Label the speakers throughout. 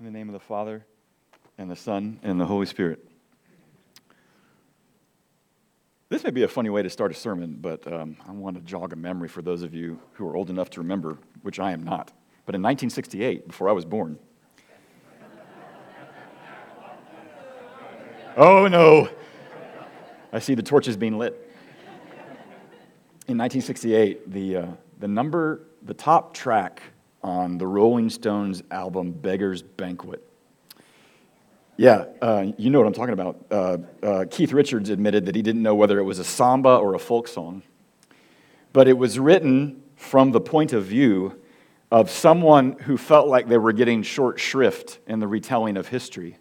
Speaker 1: In the name of the Father, and the Son, and the Holy Spirit. This may be a funny way to start a sermon, but um, I want to jog a memory for those of you who are old enough to remember, which I am not. But in 1968, before I was born, oh no, I see the torches being lit. In 1968, the, uh, the number, the top track on the Rolling Stones album Beggar's Banquet. Yeah, uh, you know what I'm talking about. Uh, uh, Keith Richards admitted that he didn't know whether it was a samba or a folk song, but it was written from the point of view of someone who felt like they were getting short shrift in the retelling of history.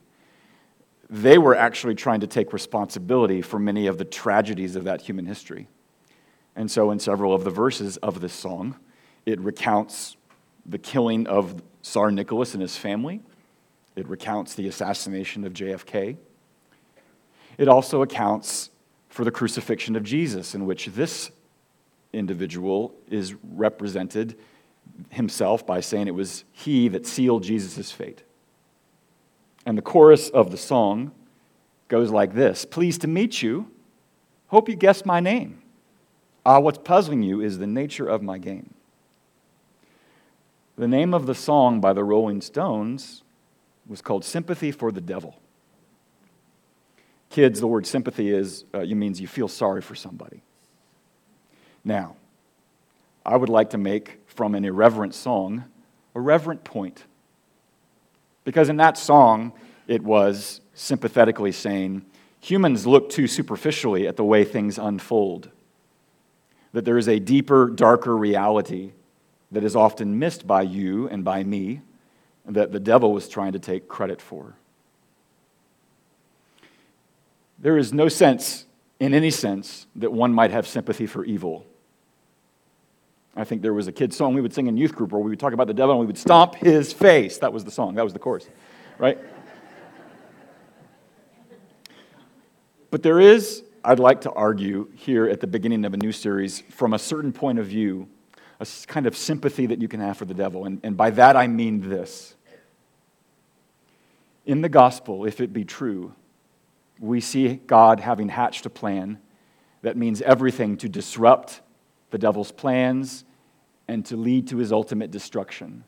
Speaker 1: They were actually trying to take responsibility for many of the tragedies of that human history. And so, in several of the verses of this song, it recounts the killing of Tsar Nicholas and his family. It recounts the assassination of JFK. It also accounts for the crucifixion of Jesus, in which this individual is represented himself by saying it was he that sealed Jesus' fate. And the chorus of the song goes like this Pleased to meet you. Hope you guessed my name. Ah, what's puzzling you is the nature of my game. The name of the song by the Rolling Stones was called Sympathy for the Devil. Kids, the word sympathy is, uh, it means you feel sorry for somebody. Now, I would like to make from an irreverent song a reverent point. Because in that song, it was sympathetically saying, humans look too superficially at the way things unfold. That there is a deeper, darker reality that is often missed by you and by me that the devil was trying to take credit for. There is no sense, in any sense, that one might have sympathy for evil. I think there was a kid's song we would sing in youth group where we would talk about the devil and we would stomp his face. That was the song, that was the chorus, right? But there is, I'd like to argue here at the beginning of a new series, from a certain point of view, a kind of sympathy that you can have for the devil. And, and by that I mean this. In the gospel, if it be true, we see God having hatched a plan that means everything to disrupt the devil's plans and to lead to his ultimate destruction.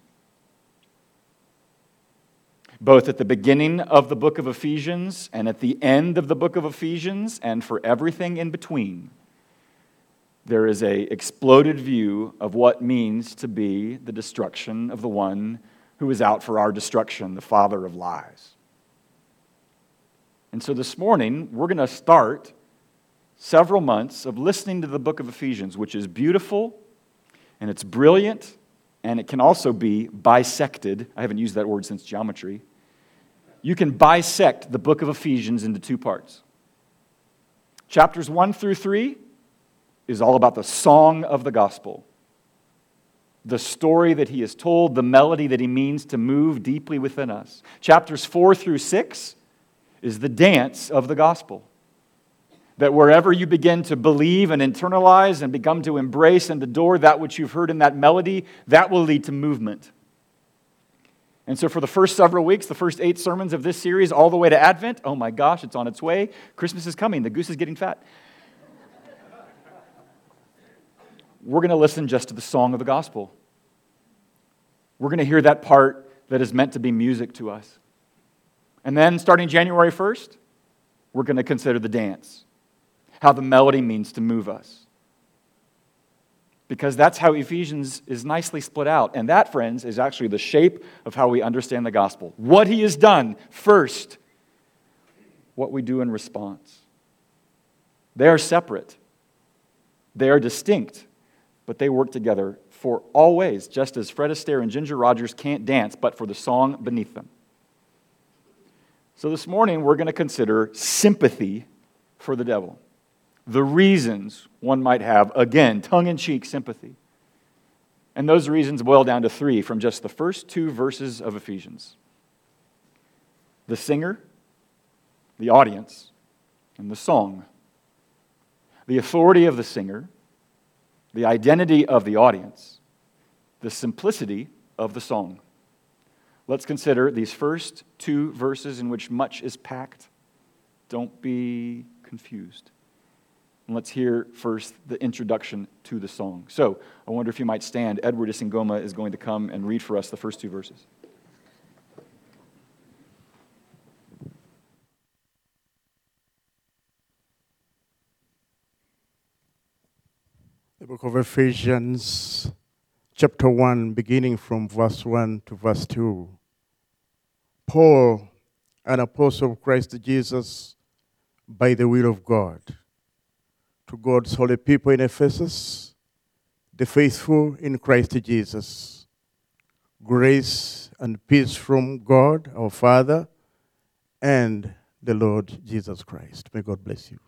Speaker 1: Both at the beginning of the book of Ephesians and at the end of the book of Ephesians, and for everything in between there is a exploded view of what means to be the destruction of the one who is out for our destruction, the father of lies. And so this morning, we're going to start several months of listening to the book of Ephesians, which is beautiful and it's brilliant and it can also be bisected. I haven't used that word since geometry. You can bisect the book of Ephesians into two parts. Chapters 1 through 3 is all about the song of the gospel, the story that he has told, the melody that he means to move deeply within us. Chapters 4 through 6 is the dance of the gospel. That wherever you begin to believe and internalize and become to embrace and adore that which you've heard in that melody, that will lead to movement. And so, for the first several weeks, the first eight sermons of this series, all the way to Advent, oh my gosh, it's on its way. Christmas is coming. The goose is getting fat. We're going to listen just to the song of the gospel. We're going to hear that part that is meant to be music to us. And then, starting January 1st, we're going to consider the dance, how the melody means to move us. Because that's how Ephesians is nicely split out. And that, friends, is actually the shape of how we understand the gospel. What he has done first, what we do in response. They are separate, they are distinct but they work together for always, just as Fred Astaire and Ginger Rogers can't dance, but for the song beneath them. So this morning, we're going to consider sympathy for the devil. The reasons one might have, again, tongue in cheek sympathy. And those reasons boil down to three from just the first two verses of Ephesians the singer, the audience, and the song. The authority of the singer the identity of the audience, the simplicity of the song. let's consider these first two verses in which much is packed. Don't be confused. And let's hear first the introduction to the song. So I wonder if you might stand. Edward Isingoma is going to come and read for us the first two verses.
Speaker 2: The book of Ephesians, chapter 1, beginning from verse 1 to verse 2. Paul, an apostle of Christ Jesus, by the will of God, to God's holy people in Ephesus, the faithful in Christ Jesus. Grace and peace from God, our Father, and the Lord Jesus Christ. May God bless you.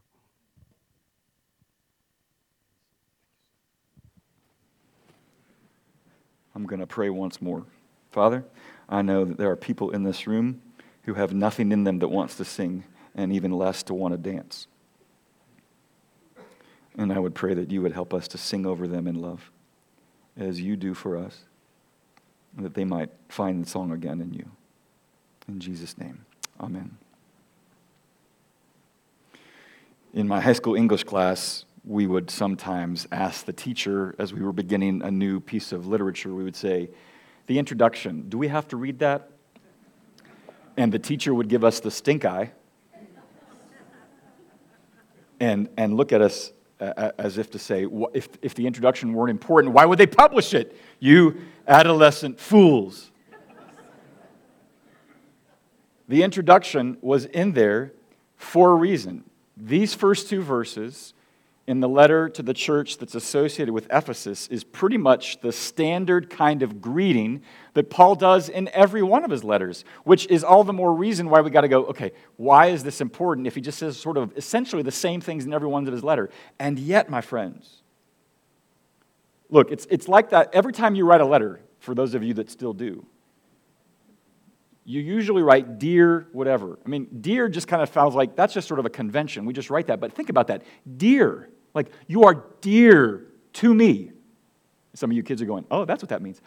Speaker 1: I'm going to pray once more. Father, I know that there are people in this room who have nothing in them that wants to sing, and even less to want to dance. And I would pray that you would help us to sing over them in love, as you do for us, that they might find the song again in you. In Jesus' name, amen. In my high school English class, we would sometimes ask the teacher as we were beginning a new piece of literature, we would say, The introduction, do we have to read that? And the teacher would give us the stink eye and, and look at us as if to say, if, if the introduction weren't important, why would they publish it? You adolescent fools. the introduction was in there for a reason. These first two verses in the letter to the church that's associated with Ephesus is pretty much the standard kind of greeting that Paul does in every one of his letters, which is all the more reason why we got to go, okay, why is this important if he just says sort of essentially the same things in every one of his letter? And yet, my friends, look, it's, it's like that every time you write a letter, for those of you that still do. You usually write dear whatever. I mean, dear just kind of sounds like that's just sort of a convention. We just write that. But think about that. Dear. Like, you are dear to me. Some of you kids are going, oh, that's what that means.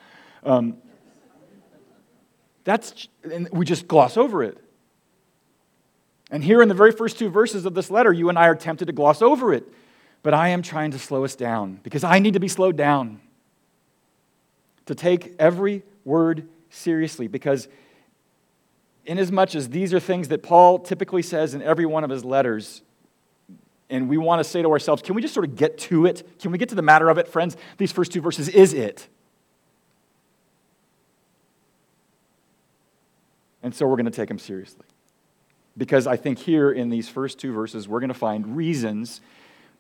Speaker 1: Um, that's, and we just gloss over it. And here in the very first two verses of this letter, you and I are tempted to gloss over it. But I am trying to slow us down because I need to be slowed down. To take every word seriously because, inasmuch as these are things that Paul typically says in every one of his letters, and we want to say to ourselves, can we just sort of get to it? Can we get to the matter of it, friends? These first two verses is it. And so we're going to take them seriously. Because I think here in these first two verses, we're going to find reasons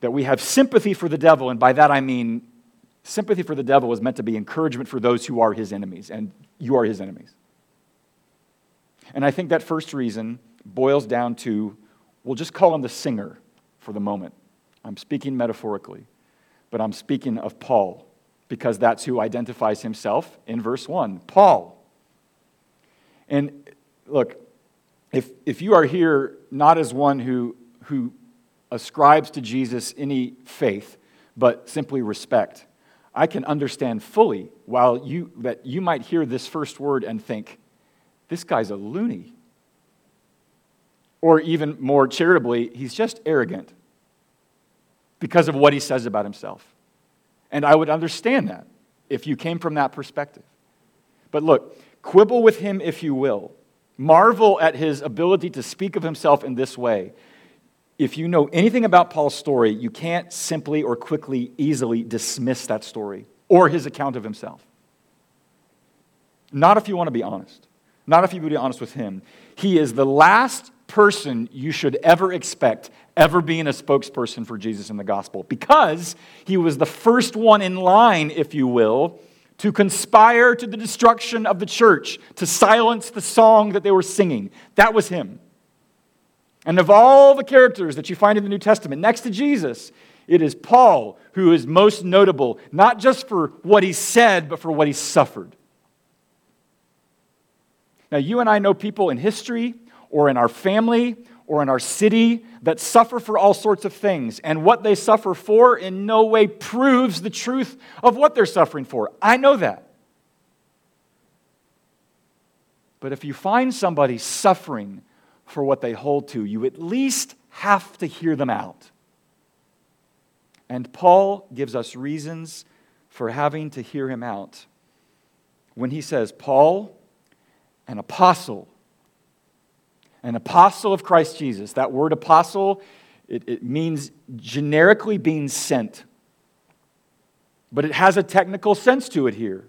Speaker 1: that we have sympathy for the devil. And by that I mean, sympathy for the devil is meant to be encouragement for those who are his enemies, and you are his enemies. And I think that first reason boils down to we'll just call him the singer for the moment. I'm speaking metaphorically, but I'm speaking of Paul because that's who identifies himself in verse 1 Paul. And look, if, if you are here not as one who, who ascribes to Jesus any faith, but simply respect, I can understand fully while you, that you might hear this first word and think, this guy's a loony. Or even more charitably, he's just arrogant because of what he says about himself. And I would understand that if you came from that perspective. But look, quibble with him if you will. Marvel at his ability to speak of himself in this way. If you know anything about Paul's story, you can't simply or quickly, easily dismiss that story or his account of himself. Not if you want to be honest. Not if you want to be honest with him. He is the last person you should ever expect ever being a spokesperson for Jesus in the gospel because he was the first one in line, if you will, to conspire to the destruction of the church, to silence the song that they were singing. That was him. And of all the characters that you find in the New Testament, next to Jesus, it is Paul who is most notable, not just for what he said, but for what he suffered. Now, you and I know people in history or in our family or in our city that suffer for all sorts of things. And what they suffer for in no way proves the truth of what they're suffering for. I know that. But if you find somebody suffering for what they hold to, you at least have to hear them out. And Paul gives us reasons for having to hear him out when he says, Paul, an apostle, an apostle of Christ Jesus. That word apostle, it, it means generically being sent. But it has a technical sense to it here.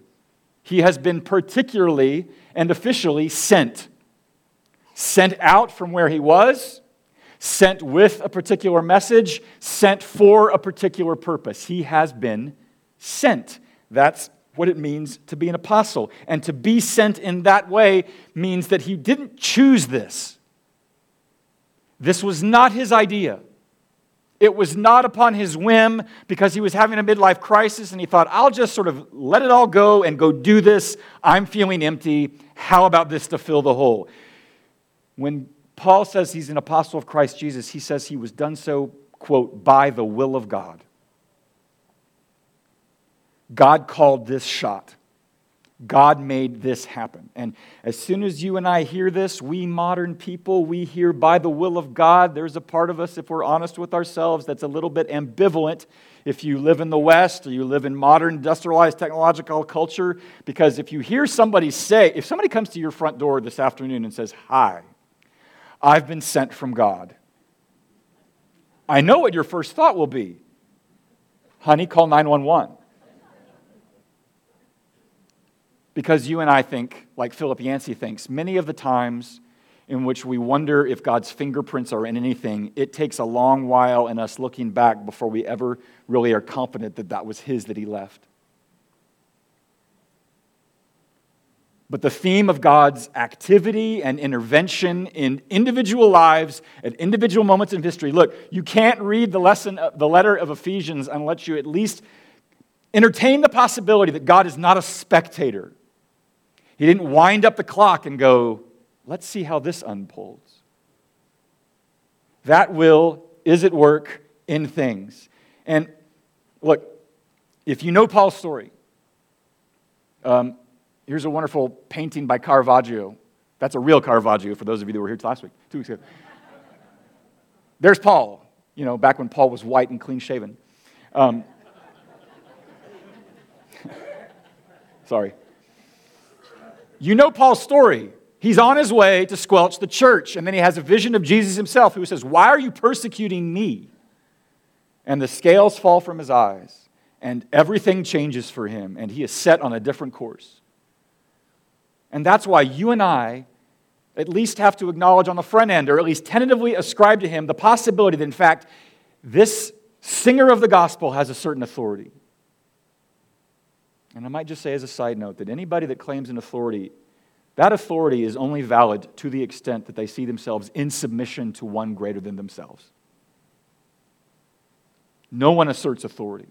Speaker 1: He has been particularly and officially sent. Sent out from where he was, sent with a particular message, sent for a particular purpose. He has been sent. That's what it means to be an apostle. And to be sent in that way means that he didn't choose this. This was not his idea. It was not upon his whim because he was having a midlife crisis and he thought, I'll just sort of let it all go and go do this. I'm feeling empty. How about this to fill the hole? When Paul says he's an apostle of Christ Jesus, he says he was done so, quote, by the will of God. God called this shot. God made this happen. And as soon as you and I hear this, we modern people, we hear by the will of God. There's a part of us, if we're honest with ourselves, that's a little bit ambivalent if you live in the West or you live in modern industrialized technological culture. Because if you hear somebody say, if somebody comes to your front door this afternoon and says, Hi, I've been sent from God, I know what your first thought will be. Honey, call 911. Because you and I think, like Philip Yancey thinks, many of the times in which we wonder if God's fingerprints are in anything, it takes a long while in us looking back before we ever really are confident that that was His that He left. But the theme of God's activity and intervention in individual lives at individual moments in history. Look, you can't read the lesson, uh, the letter of Ephesians unless you at least entertain the possibility that God is not a spectator. He didn't wind up the clock and go, let's see how this unfolds. That will is at work in things. And look, if you know Paul's story, um, here's a wonderful painting by Caravaggio. That's a real Caravaggio for those of you that were here last week, two weeks ago. There's Paul, you know, back when Paul was white and clean shaven. Um, sorry. You know Paul's story. He's on his way to squelch the church, and then he has a vision of Jesus himself who says, Why are you persecuting me? And the scales fall from his eyes, and everything changes for him, and he is set on a different course. And that's why you and I at least have to acknowledge on the front end, or at least tentatively ascribe to him, the possibility that, in fact, this singer of the gospel has a certain authority. And I might just say as a side note that anybody that claims an authority, that authority is only valid to the extent that they see themselves in submission to one greater than themselves. No one asserts authority.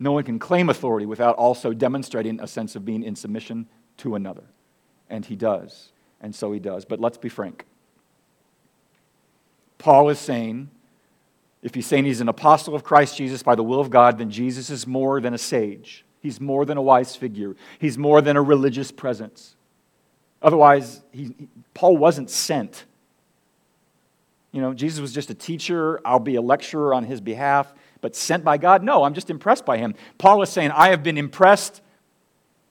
Speaker 1: No one can claim authority without also demonstrating a sense of being in submission to another. And he does. And so he does. But let's be frank. Paul is saying if he's saying he's an apostle of Christ Jesus by the will of God, then Jesus is more than a sage. He's more than a wise figure. He's more than a religious presence. Otherwise, he, Paul wasn't sent. You know, Jesus was just a teacher. I'll be a lecturer on his behalf. But sent by God? No, I'm just impressed by him. Paul is saying, I have been impressed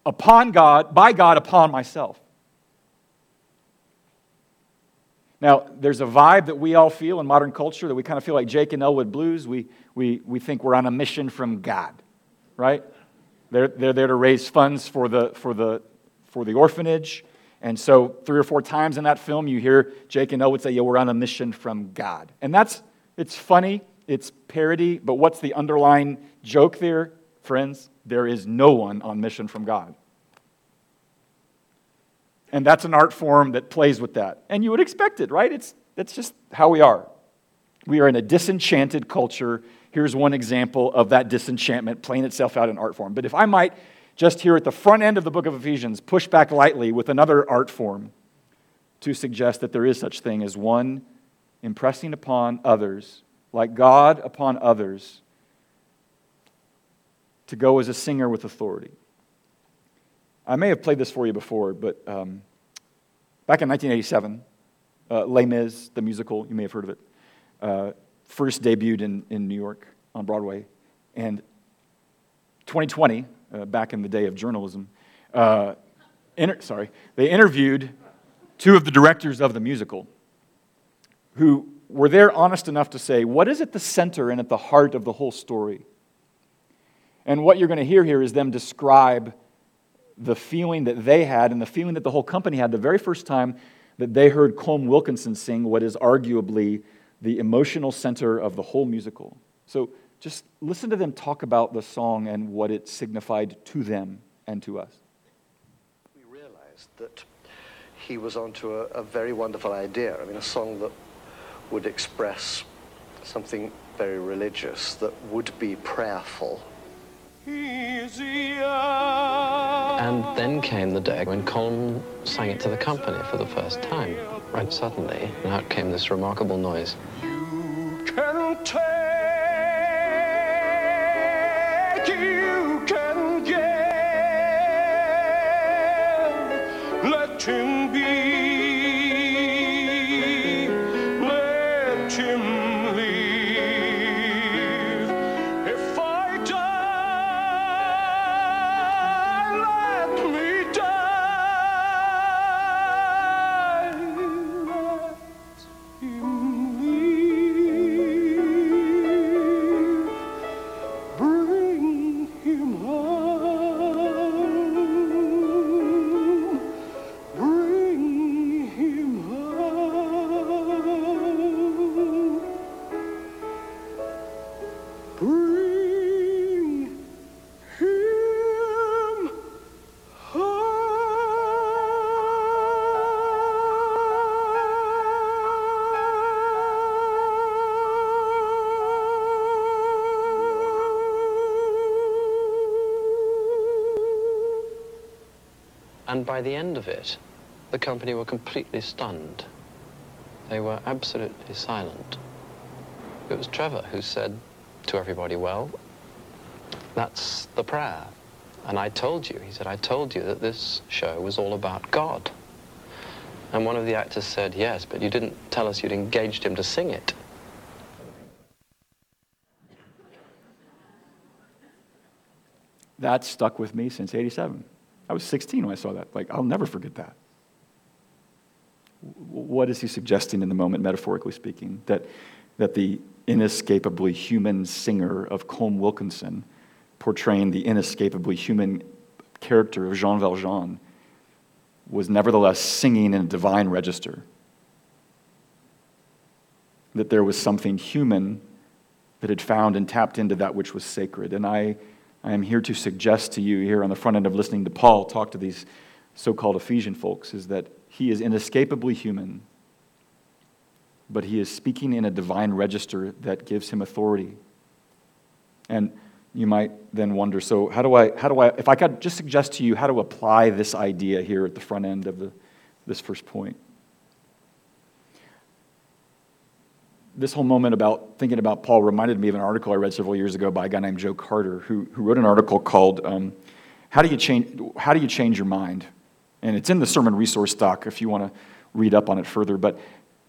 Speaker 1: upon God, by God upon myself. Now, there's a vibe that we all feel in modern culture that we kind of feel like Jake and Elwood Blues. We, we, we think we're on a mission from God, right? They're, they're there to raise funds for the, for, the, for the orphanage. And so, three or four times in that film, you hear Jake and Elwood say, Yeah, we're on a mission from God. And that's, it's funny, it's parody, but what's the underlying joke there, friends? There is no one on mission from God. And that's an art form that plays with that. And you would expect it, right? It's, that's just how we are. We are in a disenchanted culture. Here's one example of that disenchantment playing itself out in art form. But if I might just here at the front end of the book of Ephesians push back lightly with another art form to suggest that there is such thing as one impressing upon others, like God upon others, to go as a singer with authority. I may have played this for you before, but um, back in 1987, uh, Les Mis, the musical, you may have heard of it, uh, first debuted in, in New York on Broadway. And 2020, uh, back in the day of journalism, uh, inter- sorry, they interviewed two of the directors of the musical who were there honest enough to say, what is at the center and at the heart of the whole story? And what you're going to hear here is them describe the feeling that they had and the feeling that the whole company had the very first time that they heard Colm Wilkinson sing what is arguably the emotional center of the whole musical. So just listen to them talk about the song and what it signified to them and to us.
Speaker 3: We realized that he was onto a, a very wonderful idea. I mean, a song that would express something very religious, that would be prayerful.
Speaker 4: And then came the day when Colm sang it to the company for the first time. Right suddenly, and out came this remarkable noise.
Speaker 5: You can take, you can give. Let him be,
Speaker 4: And by the end of it, the company were completely stunned. They were absolutely silent. It was Trevor who said to everybody, Well, that's the prayer. And I told you, he said, I told you that this show was all about God. And one of the actors said, Yes, but you didn't tell us you'd engaged him to sing it.
Speaker 1: That stuck with me since 87. I was 16 when I saw that. Like, I'll never forget that. What is he suggesting in the moment, metaphorically speaking? That, that the inescapably human singer of Colm Wilkinson, portraying the inescapably human character of Jean Valjean, was nevertheless singing in a divine register. That there was something human that had found and tapped into that which was sacred. And I, I am here to suggest to you, here on the front end of listening to Paul talk to these so called Ephesian folks, is that he is inescapably human, but he is speaking in a divine register that gives him authority. And you might then wonder so, how do I, how do I if I could just suggest to you how to apply this idea here at the front end of the, this first point? This whole moment about thinking about Paul reminded me of an article I read several years ago by a guy named Joe Carter, who, who wrote an article called um, how, do you change, how Do You Change Your Mind? And it's in the sermon resource doc if you want to read up on it further. But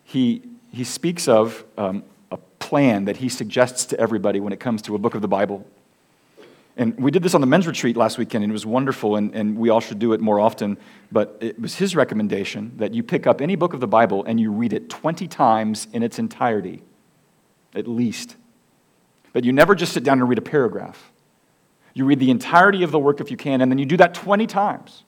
Speaker 1: he, he speaks of um, a plan that he suggests to everybody when it comes to a book of the Bible. And we did this on the men's retreat last weekend, and it was wonderful, and, and we all should do it more often. But it was his recommendation that you pick up any book of the Bible and you read it 20 times in its entirety, at least. But you never just sit down and read a paragraph. You read the entirety of the work if you can, and then you do that 20 times.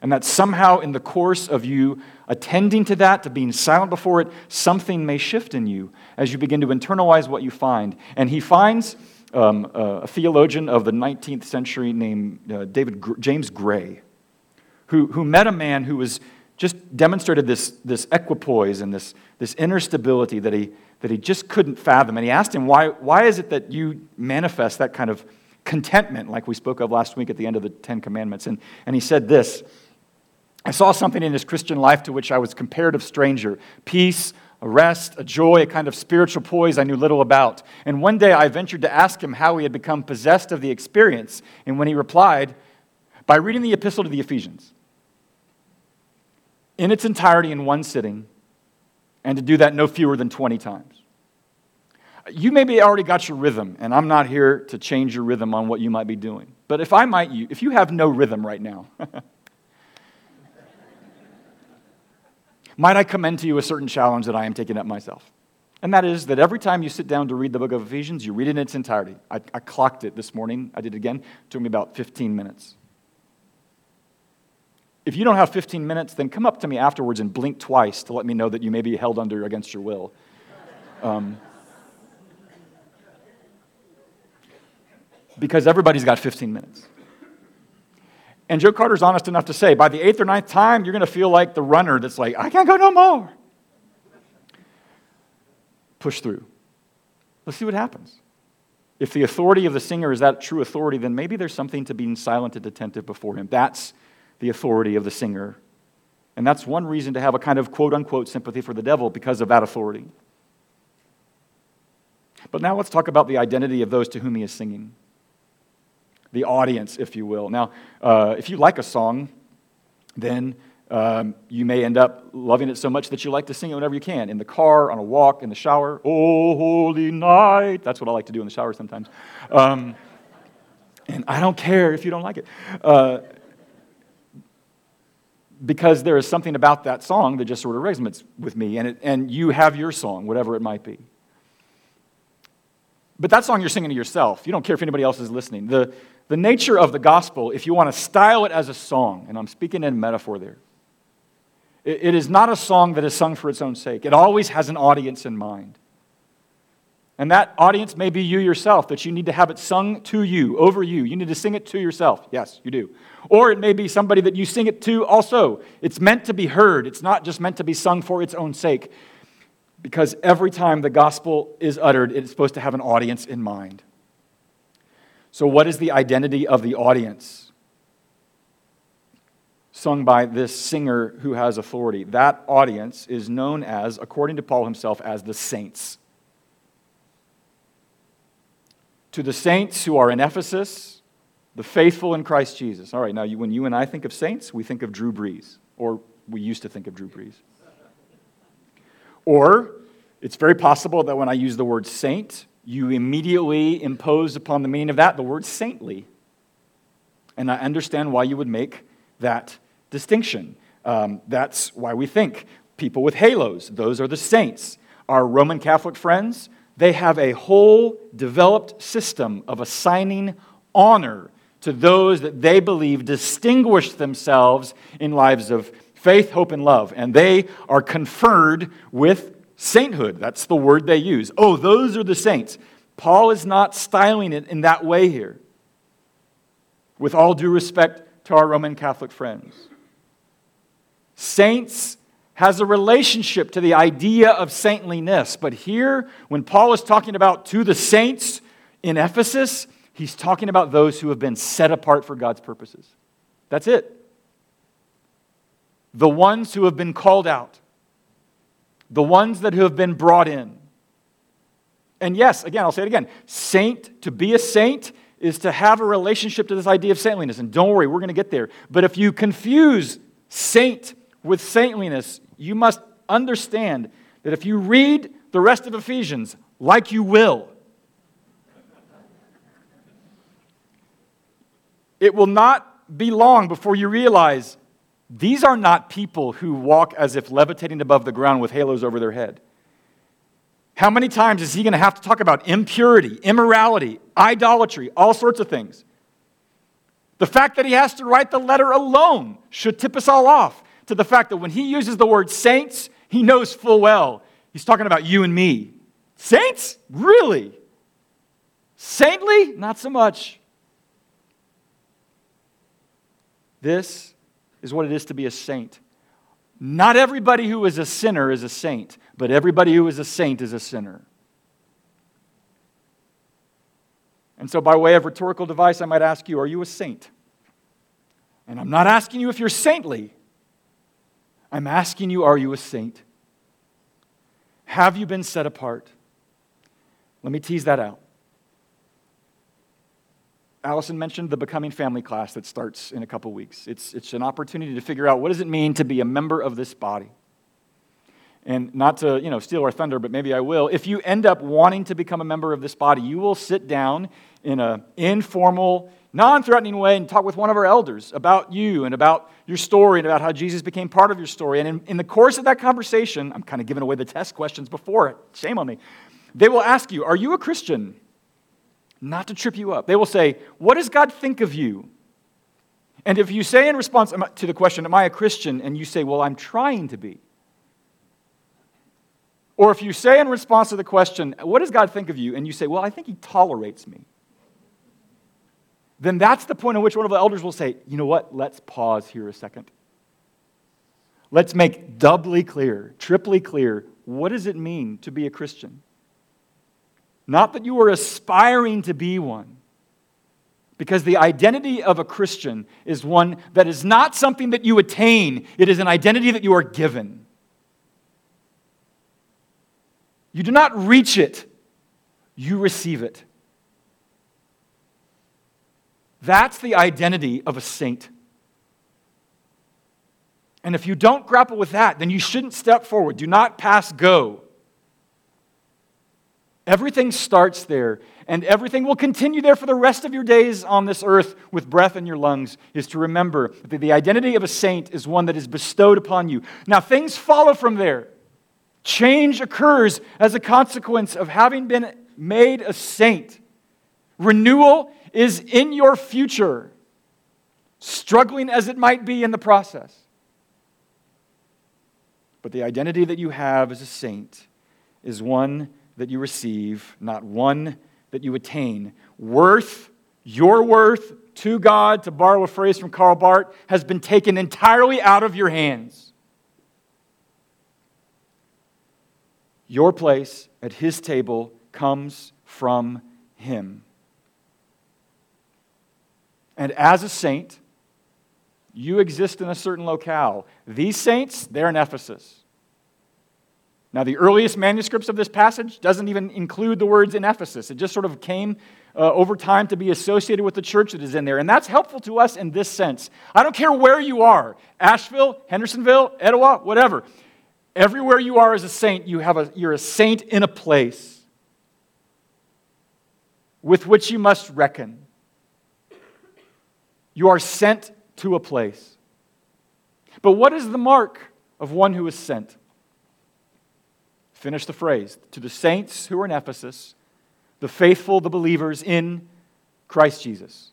Speaker 1: And that somehow, in the course of you attending to that, to being silent before it, something may shift in you as you begin to internalize what you find. And he finds um, a theologian of the 19th century named uh, David Gr- James Gray, who, who met a man who was just demonstrated this, this equipoise and this, this inner stability that he, that he just couldn't fathom. And he asked him, why, why is it that you manifest that kind of contentment, like we spoke of last week at the end of the Ten Commandments? And, and he said this I saw something in his Christian life to which I was comparative stranger peace, a rest, a joy, a kind of spiritual poise I knew little about. And one day I ventured to ask him how he had become possessed of the experience. And when he replied, by reading the epistle to the Ephesians in its entirety in one sitting, and to do that no fewer than 20 times. You maybe already got your rhythm, and I'm not here to change your rhythm on what you might be doing. But if I might, you, if you have no rhythm right now, might I commend to you a certain challenge that I am taking up myself? And that is that every time you sit down to read the book of Ephesians, you read it in its entirety. I, I clocked it this morning. I did it again. It took me about 15 minutes. If you don't have 15 minutes, then come up to me afterwards and blink twice to let me know that you may be held under against your will. Um, because everybody's got 15 minutes. And Joe Carter's honest enough to say by the eighth or ninth time, you're going to feel like the runner that's like, I can't go no more. Push through. Let's see what happens. If the authority of the singer is that true authority, then maybe there's something to being silent and attentive before him. That's the authority of the singer. And that's one reason to have a kind of quote unquote sympathy for the devil because of that authority. But now let's talk about the identity of those to whom he is singing the audience, if you will. Now, uh, if you like a song, then um, you may end up loving it so much that you like to sing it whenever you can in the car, on a walk, in the shower. Oh, holy night. That's what I like to do in the shower sometimes. Um, and I don't care if you don't like it. Uh, because there is something about that song that just sort of resonates with me, and, it, and you have your song, whatever it might be. But that song you're singing to yourself. You don't care if anybody else is listening. The, the nature of the gospel, if you want to style it as a song, and I'm speaking in metaphor there, it, is not a song that is sung for its own sake. It always has an audience in mind. And that audience may be you yourself, that you need to have it sung to you, over you. You need to sing it to yourself. Yes, you do. Or it may be somebody that you sing it to also. It's meant to be heard, it's not just meant to be sung for its own sake. Because every time the gospel is uttered, it is supposed to have an audience in mind. So, what is the identity of the audience? Sung by this singer who has authority. That audience is known as, according to Paul himself, as the saints. To the saints who are in Ephesus, the faithful in Christ Jesus. All right, now you, when you and I think of saints, we think of Drew Brees, or we used to think of Drew Brees. Or it's very possible that when I use the word saint, you immediately impose upon the meaning of that the word saintly. And I understand why you would make that distinction. Um, that's why we think people with halos, those are the saints. Our Roman Catholic friends, they have a whole developed system of assigning honor to those that they believe distinguish themselves in lives of faith, hope, and love. And they are conferred with sainthood. That's the word they use. Oh, those are the saints. Paul is not styling it in that way here. With all due respect to our Roman Catholic friends, saints has a relationship to the idea of saintliness. But here, when Paul is talking about to the saints in Ephesus, he's talking about those who have been set apart for God's purposes. That's it. The ones who have been called out the ones that have been brought in. And yes, again, I'll say it again saint, to be a saint is to have a relationship to this idea of saintliness. And don't worry, we're going to get there. But if you confuse saint with saintliness, you must understand that if you read the rest of Ephesians, like you will, it will not be long before you realize these are not people who walk as if levitating above the ground with halos over their head. How many times is he going to have to talk about impurity, immorality, idolatry, all sorts of things? The fact that he has to write the letter alone should tip us all off to the fact that when he uses the word saints, he knows full well he's talking about you and me. Saints? Really? Saintly? Not so much. This is what it is to be a saint. Not everybody who is a sinner is a saint, but everybody who is a saint is a sinner. And so, by way of rhetorical device, I might ask you, Are you a saint? And I'm not asking you if you're saintly. I'm asking you, Are you a saint? Have you been set apart? Let me tease that out. Allison mentioned the Becoming Family class that starts in a couple weeks. It's, it's an opportunity to figure out what does it mean to be a member of this body. And not to you know, steal our thunder, but maybe I will. If you end up wanting to become a member of this body, you will sit down in an informal, non threatening way and talk with one of our elders about you and about your story and about how Jesus became part of your story. And in, in the course of that conversation, I'm kind of giving away the test questions before it. Shame on me. They will ask you, Are you a Christian? Not to trip you up. They will say, What does God think of you? And if you say in response to the question, Am I a Christian? and you say, Well, I'm trying to be. Or if you say in response to the question, What does God think of you? and you say, Well, I think He tolerates me. Then that's the point at which one of the elders will say, You know what? Let's pause here a second. Let's make doubly clear, triply clear, what does it mean to be a Christian? Not that you are aspiring to be one. Because the identity of a Christian is one that is not something that you attain, it is an identity that you are given. You do not reach it, you receive it. That's the identity of a saint. And if you don't grapple with that, then you shouldn't step forward. Do not pass go. Everything starts there, and everything will continue there for the rest of your days on this earth with breath in your lungs, is to remember that the identity of a saint is one that is bestowed upon you. Now, things follow from there. Change occurs as a consequence of having been made a saint. Renewal is in your future, struggling as it might be in the process. But the identity that you have as a saint is one that you receive, not one that you attain. Worth, your worth to God, to borrow a phrase from Karl Barth, has been taken entirely out of your hands. Your place at His table comes from Him. And as a saint, you exist in a certain locale. These saints, they're in Ephesus. Now, the earliest manuscripts of this passage doesn't even include the words in Ephesus. It just sort of came uh, over time to be associated with the church that is in there. And that's helpful to us in this sense. I don't care where you are Asheville, Hendersonville, Etowah, whatever. Everywhere you are as a saint, you have a, you're a saint in a place with which you must reckon. You are sent to a place. But what is the mark of one who is sent? Finish the phrase. To the saints who are in Ephesus, the faithful, the believers in Christ Jesus.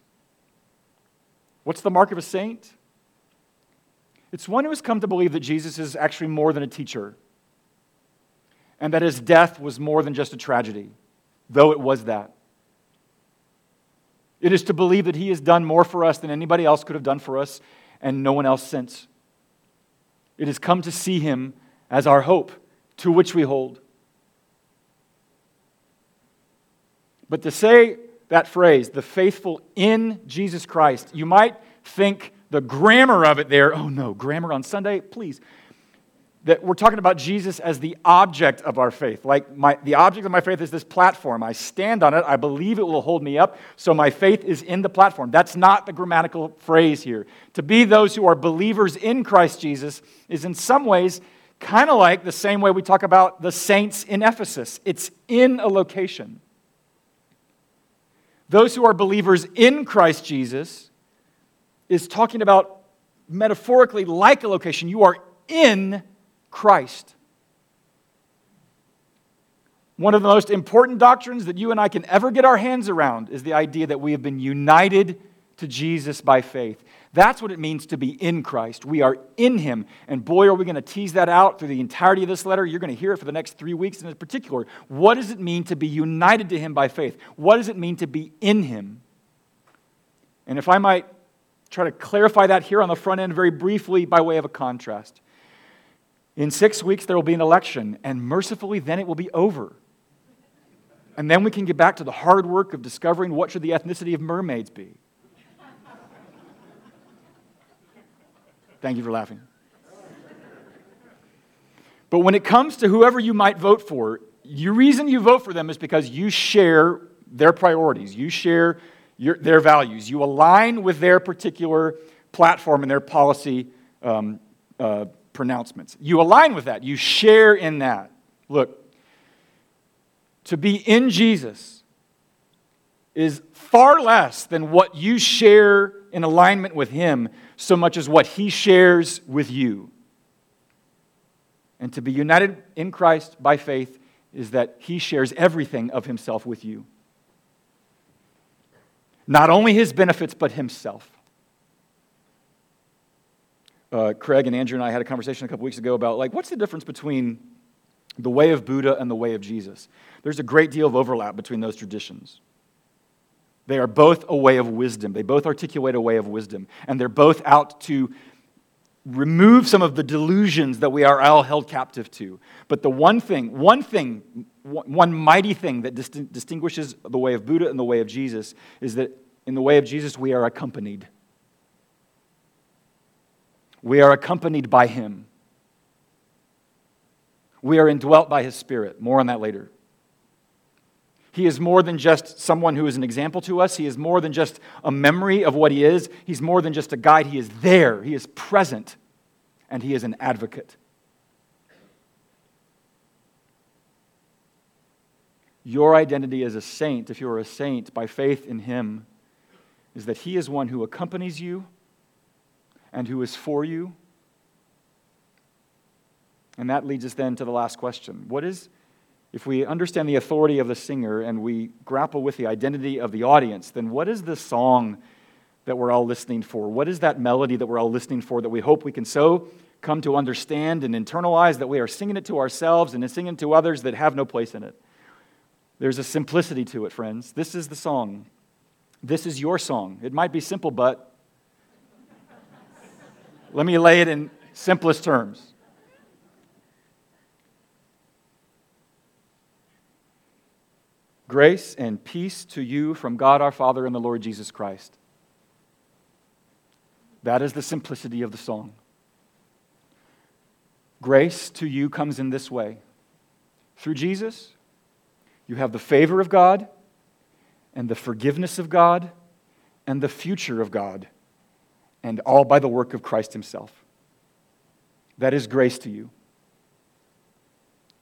Speaker 1: What's the mark of a saint? It's one who has come to believe that Jesus is actually more than a teacher, and that his death was more than just a tragedy, though it was that. It is to believe that He has done more for us than anybody else could have done for us and no one else since. It has come to see Him as our hope to which we hold. But to say that phrase, the faithful in Jesus Christ, you might think the grammar of it there, oh no, grammar on Sunday, please that we're talking about Jesus as the object of our faith. Like my, the object of my faith is this platform. I stand on it. I believe it will hold me up. So my faith is in the platform. That's not the grammatical phrase here. To be those who are believers in Christ Jesus is in some ways kind of like the same way we talk about the saints in Ephesus. It's in a location. Those who are believers in Christ Jesus is talking about metaphorically like a location. You are in Christ. One of the most important doctrines that you and I can ever get our hands around is the idea that we have been united to Jesus by faith. That's what it means to be in Christ. We are in Him. And boy, are we going to tease that out through the entirety of this letter. You're going to hear it for the next three weeks in particular. What does it mean to be united to Him by faith? What does it mean to be in Him? And if I might try to clarify that here on the front end very briefly by way of a contrast. In six weeks, there will be an election, and mercifully, then it will be over. And then we can get back to the hard work of discovering what should the ethnicity of mermaids be. Thank you for laughing. But when it comes to whoever you might vote for, the reason you vote for them is because you share their priorities. You share your, their values. You align with their particular platform and their policy um, uh, pronouncements. You align with that. You share in that. Look, to be in Jesus is far less than what you share in alignment with Him, so much as what He shares with you. And to be united in Christ by faith is that He shares everything of Himself with you. Not only His benefits, but Himself. Uh, Craig and Andrew and I had a conversation a couple weeks ago about, like, what's the difference between the way of Buddha and the way of Jesus? There's a great deal of overlap between those traditions. They are both a way of wisdom. They both articulate a way of wisdom. And they're both out to remove some of the delusions that we are all held captive to. But the one thing, one thing, one mighty thing that distinguishes the way of Buddha and the way of Jesus is that in the way of Jesus, we are accompanied. We are accompanied by Him. We are indwelt by His Spirit. More on that later. He is more than just someone who is an example to us. He is more than just a memory of what he is. He's more than just a guide. He is there, he is present, and he is an advocate. Your identity as a saint, if you're a saint by faith in him, is that he is one who accompanies you and who is for you. And that leads us then to the last question What is if we understand the authority of the singer and we grapple with the identity of the audience, then what is the song that we're all listening for? What is that melody that we're all listening for that we hope we can so come to understand and internalize that we are singing it to ourselves and singing to others that have no place in it? There's a simplicity to it, friends. This is the song. This is your song. It might be simple, but let me lay it in simplest terms. Grace and peace to you from God our Father and the Lord Jesus Christ. That is the simplicity of the song. Grace to you comes in this way through Jesus, you have the favor of God, and the forgiveness of God, and the future of God, and all by the work of Christ Himself. That is grace to you.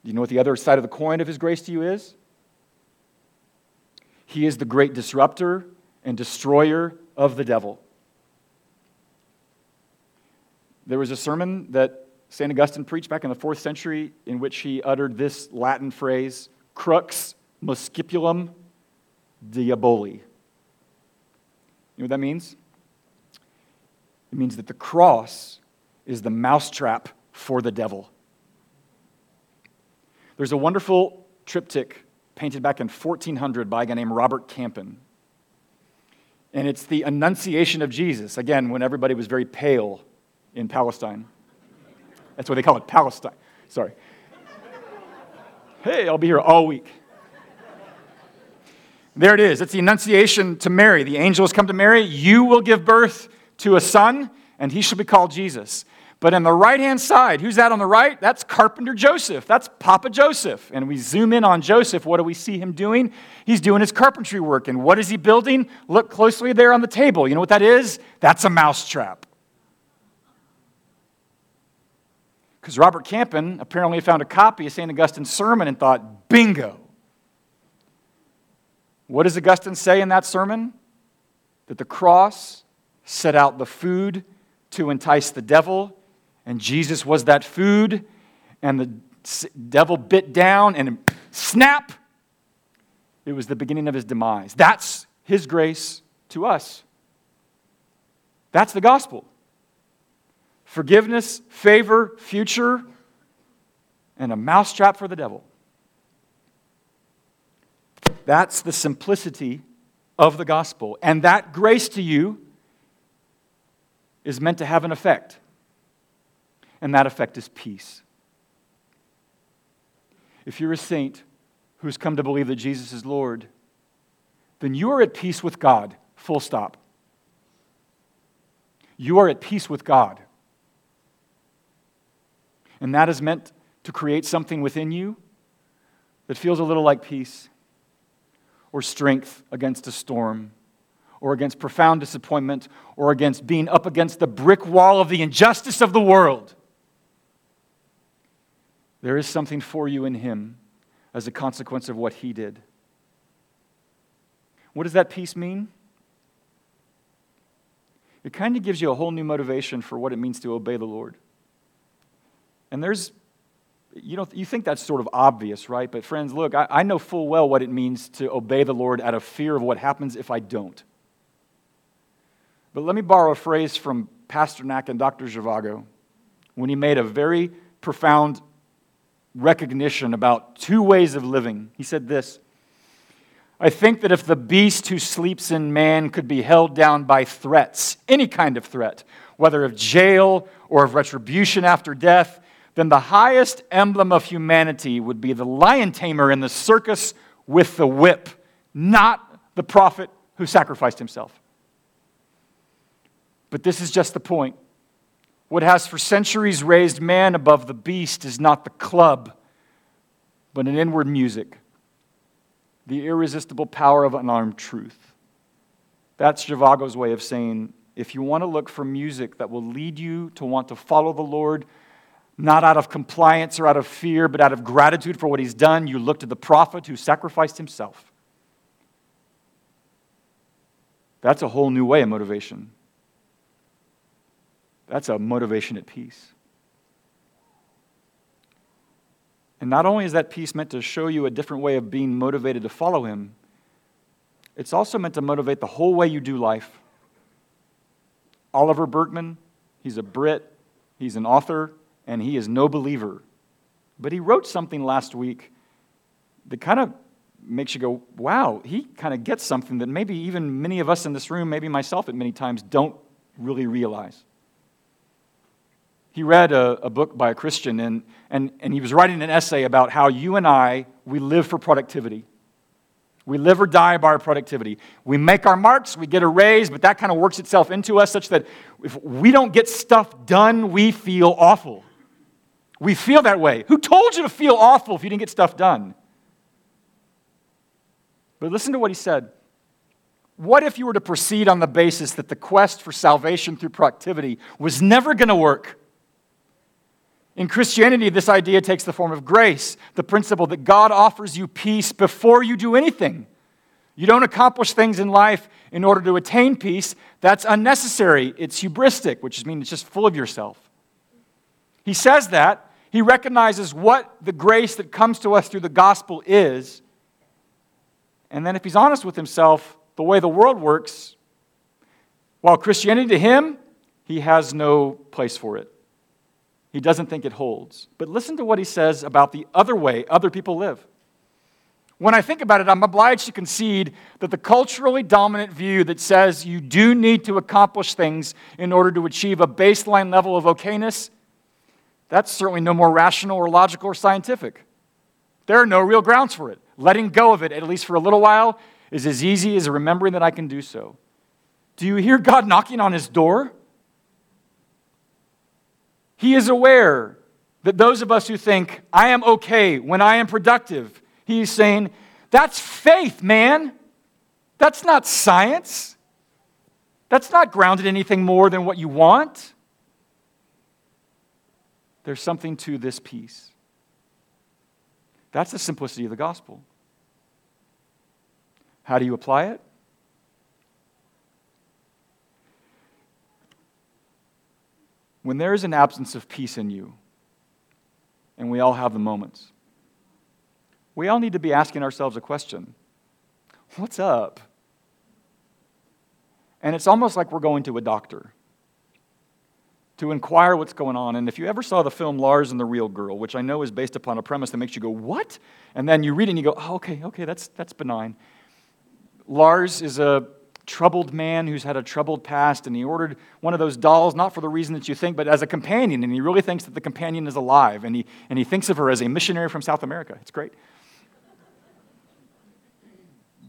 Speaker 1: Do you know what the other side of the coin of His grace to you is? He is the great disruptor and destroyer of the devil. There was a sermon that St. Augustine preached back in the fourth century in which he uttered this Latin phrase, crux muscipulum diaboli. You know what that means? It means that the cross is the mousetrap for the devil. There's a wonderful triptych painted back in 1400 by a guy named Robert Campin. And it's the Annunciation of Jesus, again, when everybody was very pale in Palestine. That's why they call it Palestine. Sorry. Hey, I'll be here all week. There it is. It's the Annunciation to Mary. The angel has come to Mary. You will give birth to a son, and he shall be called Jesus. But on the right hand side, who's that on the right? That's Carpenter Joseph. That's Papa Joseph. And we zoom in on Joseph. What do we see him doing? He's doing his carpentry work. And what is he building? Look closely there on the table. You know what that is? That's a mousetrap. Because Robert Campin apparently found a copy of St. Augustine's sermon and thought, bingo. What does Augustine say in that sermon? That the cross set out the food to entice the devil and Jesus was that food, and the devil bit down and snap, it was the beginning of his demise. That's his grace to us. That's the gospel. Forgiveness, favor, future, and a mousetrap for the devil. That's the simplicity of the gospel. And that grace to you is meant to have an effect and that effect is peace. If you're a saint who's come to believe that Jesus is Lord, then you are at peace with God, full stop. You are at peace with God. And that is meant to create something within you that feels a little like peace or strength against a storm or against profound disappointment or against being up against the brick wall of the injustice of the world. There is something for you in Him as a consequence of what He did. What does that peace mean? It kind of gives you a whole new motivation for what it means to obey the Lord. And there's, you know, you think that's sort of obvious, right? But friends, look, I, I know full well what it means to obey the Lord out of fear of what happens if I don't. But let me borrow a phrase from Pasternak and Dr. Zhivago when he made a very profound recognition about two ways of living. He said this I think that if the beast who sleeps in man could be held down by threats, any kind of threat, whether of jail or of retribution after death, then the highest emblem of humanity would be the lion tamer in the circus with the whip, not the prophet who sacrificed himself. But this is just the point. What has for centuries raised man above the beast is not the club, but an inward music, the irresistible power of unarmed truth. That's Zhivago's way of saying if you want to look for music that will lead you to want to follow the Lord, not out of compliance or out of fear, but out of gratitude for what he's done, you look to the prophet who sacrificed himself. That's a whole new way of motivation. That's a motivation at peace. And not only is that peace meant to show you a different way of being motivated to follow him, it's also meant to motivate the whole way you do life. Oliver Burkeman, he's a Brit, he's an author, and he is no believer. But he wrote something last week that kind of makes you go, wow, he kind of gets something that maybe even many of us in this room, maybe myself at many times, don't really realize. He read a, a, book by a Christian, and, and, and he was writing an essay about how you and I, we live for productivity. We live or die by our productivity. We make our marks, we get a raise, but that kind of works itself into us such that if we don't get stuff done, we feel awful. We feel that way. Who told you to feel awful if you didn't get stuff done? But listen to what he said. What if you were to proceed on the basis that the quest for salvation through productivity was never going to work? In Christianity, this idea takes the form of grace, the principle that God offers you peace before you do anything. You don't accomplish things in life in order to attain peace. That's unnecessary. It's hubristic, which means it's just full of yourself. He says that. He recognizes what the grace that comes to us through the gospel is. And then, if he's honest with himself, the way the world works, while Christianity to him, he has no place for it. He doesn't think it holds. But listen to what he says about the other way other people live. When I think about it, I'm obliged to concede that the culturally dominant view that says you do need to accomplish things in order to achieve a baseline level of okayness, that's certainly no more rational or logical or scientific. There are no real grounds for it. Letting go of it, at least for a little while, is as easy as remembering that I can do so. Do you hear God knocking on his door? He is aware that those of us who think, I am okay when I am productive, he's saying, that's faith, man. That's not science. That's not grounded in anything more than what you want. There's something to this peace. That's the simplicity of the gospel. How do you apply it? When there is an absence of peace in you, and we all have the moments, we all need to be asking ourselves a question What's up? And it's almost like we're going to a doctor to inquire what's going on. And if you ever saw the film Lars and the Real Girl, which I know is based upon a premise that makes you go, What? And then you read it and you go, Oh, okay, okay, that's, that's benign. Lars is a troubled man who's had a troubled past, and he ordered one of those dolls, not for the reason that you think, but as a companion. And he really thinks that the companion is alive, and he, and he thinks of her as a missionary from South America. It's great.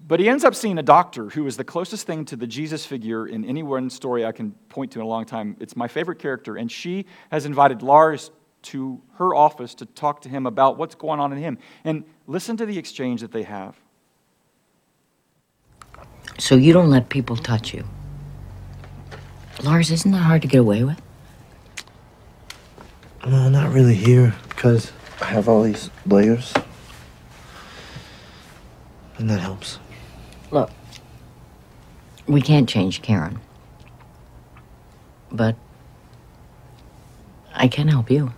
Speaker 1: But he ends up seeing a doctor who is the closest thing to the Jesus figure in any one story I can point to in a long time. It's my favorite character, and she has invited Lars to her office to talk to him about what's going on in him. And listen to the exchange that they have.
Speaker 6: So you don't let people touch you. Lars, isn't that hard to get away with?
Speaker 7: No, not really here because I have all these layers. And that helps.
Speaker 6: Look, we can't change Karen. But I can help you.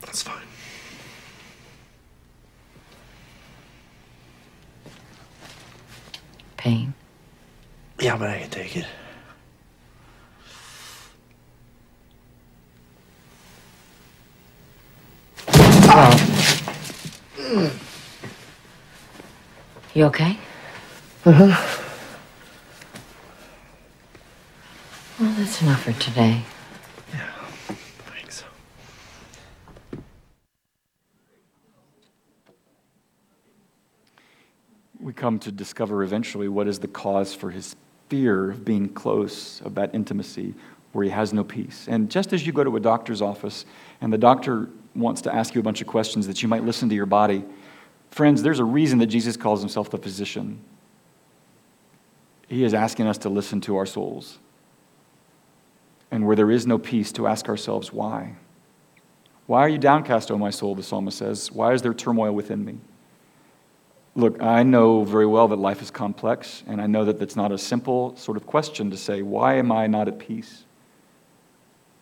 Speaker 7: That's fine.
Speaker 6: Pain.
Speaker 7: Yeah, but I can take it.
Speaker 6: You okay?
Speaker 7: Uh-huh.
Speaker 6: Well, that's enough for today.
Speaker 7: Thanks.
Speaker 1: We come to discover eventually what is the cause for his fear of being close, of that intimacy where he has no peace. And just as you go to a doctor's office and the doctor wants to ask you a bunch of questions that you might listen to your body, friends, there's a reason that Jesus calls himself the physician. He is asking us to listen to our souls. And where there is no peace, to ask ourselves, why? Why are you downcast, O my soul? The psalmist says. Why is there turmoil within me? Look, I know very well that life is complex, and I know that that's not a simple sort of question to say, why am I not at peace?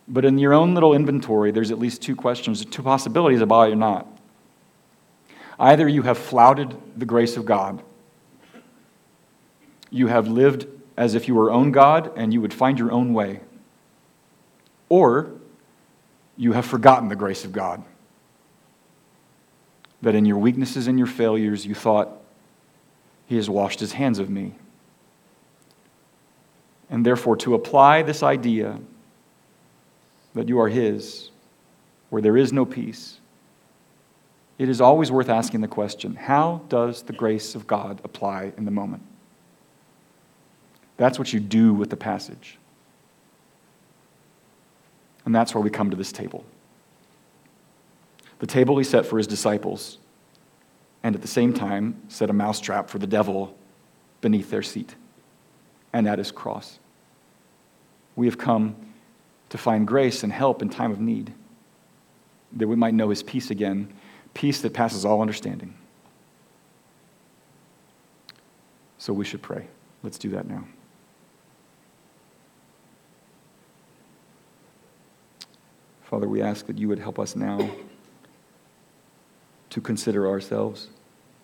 Speaker 1: But in your own little inventory, there's at least two questions, two possibilities about why you're not. Either you have flouted the grace of God, you have lived as if you were own God and you would find your own way, or you have forgotten the grace of God that in your weaknesses and your failures you thought, He has washed His hands of me. And therefore, to apply this idea that you are His, where there is no peace, it is always worth asking the question how does the grace of God apply in the moment? That's what you do with the passage. And that's where we come to this table the table he set for his disciples, and at the same time set a mousetrap for the devil beneath their seat and at his cross. We have come to find grace and help in time of need, that we might know his peace again, peace that passes all understanding. So we should pray. Let's do that now. Father, we ask that you would help us now to consider ourselves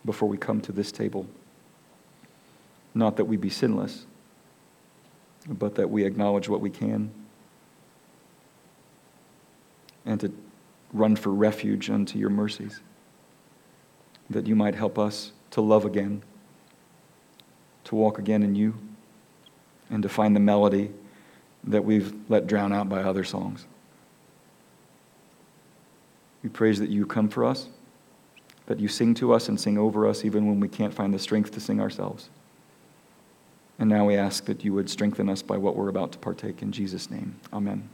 Speaker 1: before we come to this table. Not that we be sinless, but that we acknowledge what we can and to run for refuge unto your mercies. That you might help us to love again, to walk again in you, and to find the melody that we've let drown out by other songs. We praise that you come for us that you sing to us and sing over us even when we can't find the strength to sing ourselves. And now we ask that you would strengthen us by what we're about to partake in Jesus' name. Amen.